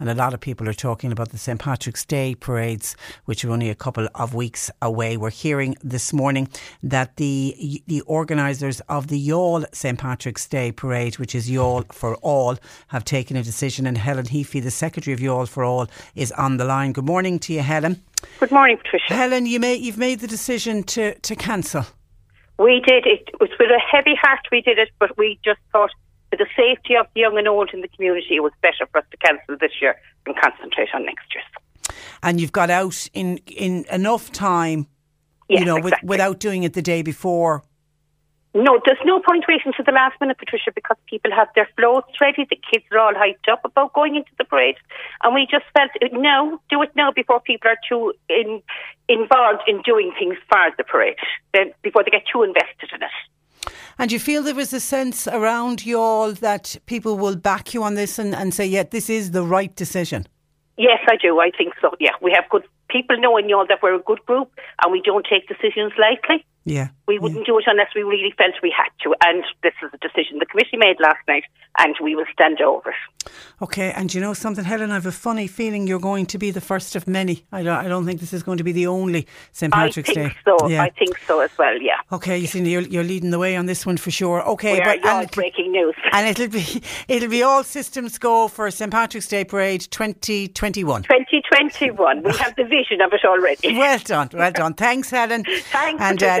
And a lot of people are talking about the St. Patrick's Day parades, which are only a couple of weeks away. We're hearing this morning that the the organisers of the Youghal St. Patrick's Day parade, which is Youghal for All, have taken a decision. And Helen Heafy, the Secretary of Youghal for All, is on the line. Good morning to you, Helen. Good morning, Patricia. Helen, you may, you've made the decision to, to cancel. We did it. It was with a heavy heart we did it, but we just thought for the safety of the young and old in the community, it was better for us to cancel this year and concentrate on next year's. And you've got out in, in enough time, Yes, you know, exactly. with, without doing it the day before. No, there's no point waiting to the last minute, Patricia, because people have their floats ready. The kids are all hyped up about going into the parade. And we just felt, uh, no, do it now before people are too in, involved in doing things for the parade, then before they get too invested in. And you feel there was a sense around you all that people will back you on this and, and say, yeah, this is the right decision? Yes, I do. I think so. Yeah, we have good people knowing you all that we're a good group and we don't take decisions lightly. Yeah. We wouldn't do it unless we really felt we had to. And this is a decision the committee made last night, and we will stand over it. Okay, and you know something, Helen? I have a funny feeling you're going to be the first of many. I don't, I don't think this is going to be the only St. Patrick's I think Day. so. Yeah. I think so as well. Yeah. Okay, you see, you're, you're leading the way on this one for sure. Okay, we but and, breaking news. and it'll be it'll be all systems go for St. Patrick's Day Parade 2021. 2021. We have the vision of it already. Well done, well done. Thanks, Helen. Thanks, and uh.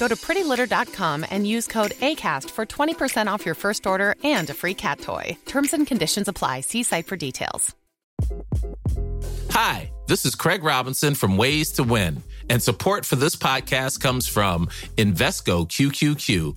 Go to prettylitter.com and use code ACAST for 20% off your first order and a free cat toy. Terms and conditions apply. See site for details. Hi, this is Craig Robinson from Ways to Win, and support for this podcast comes from Invesco QQQ,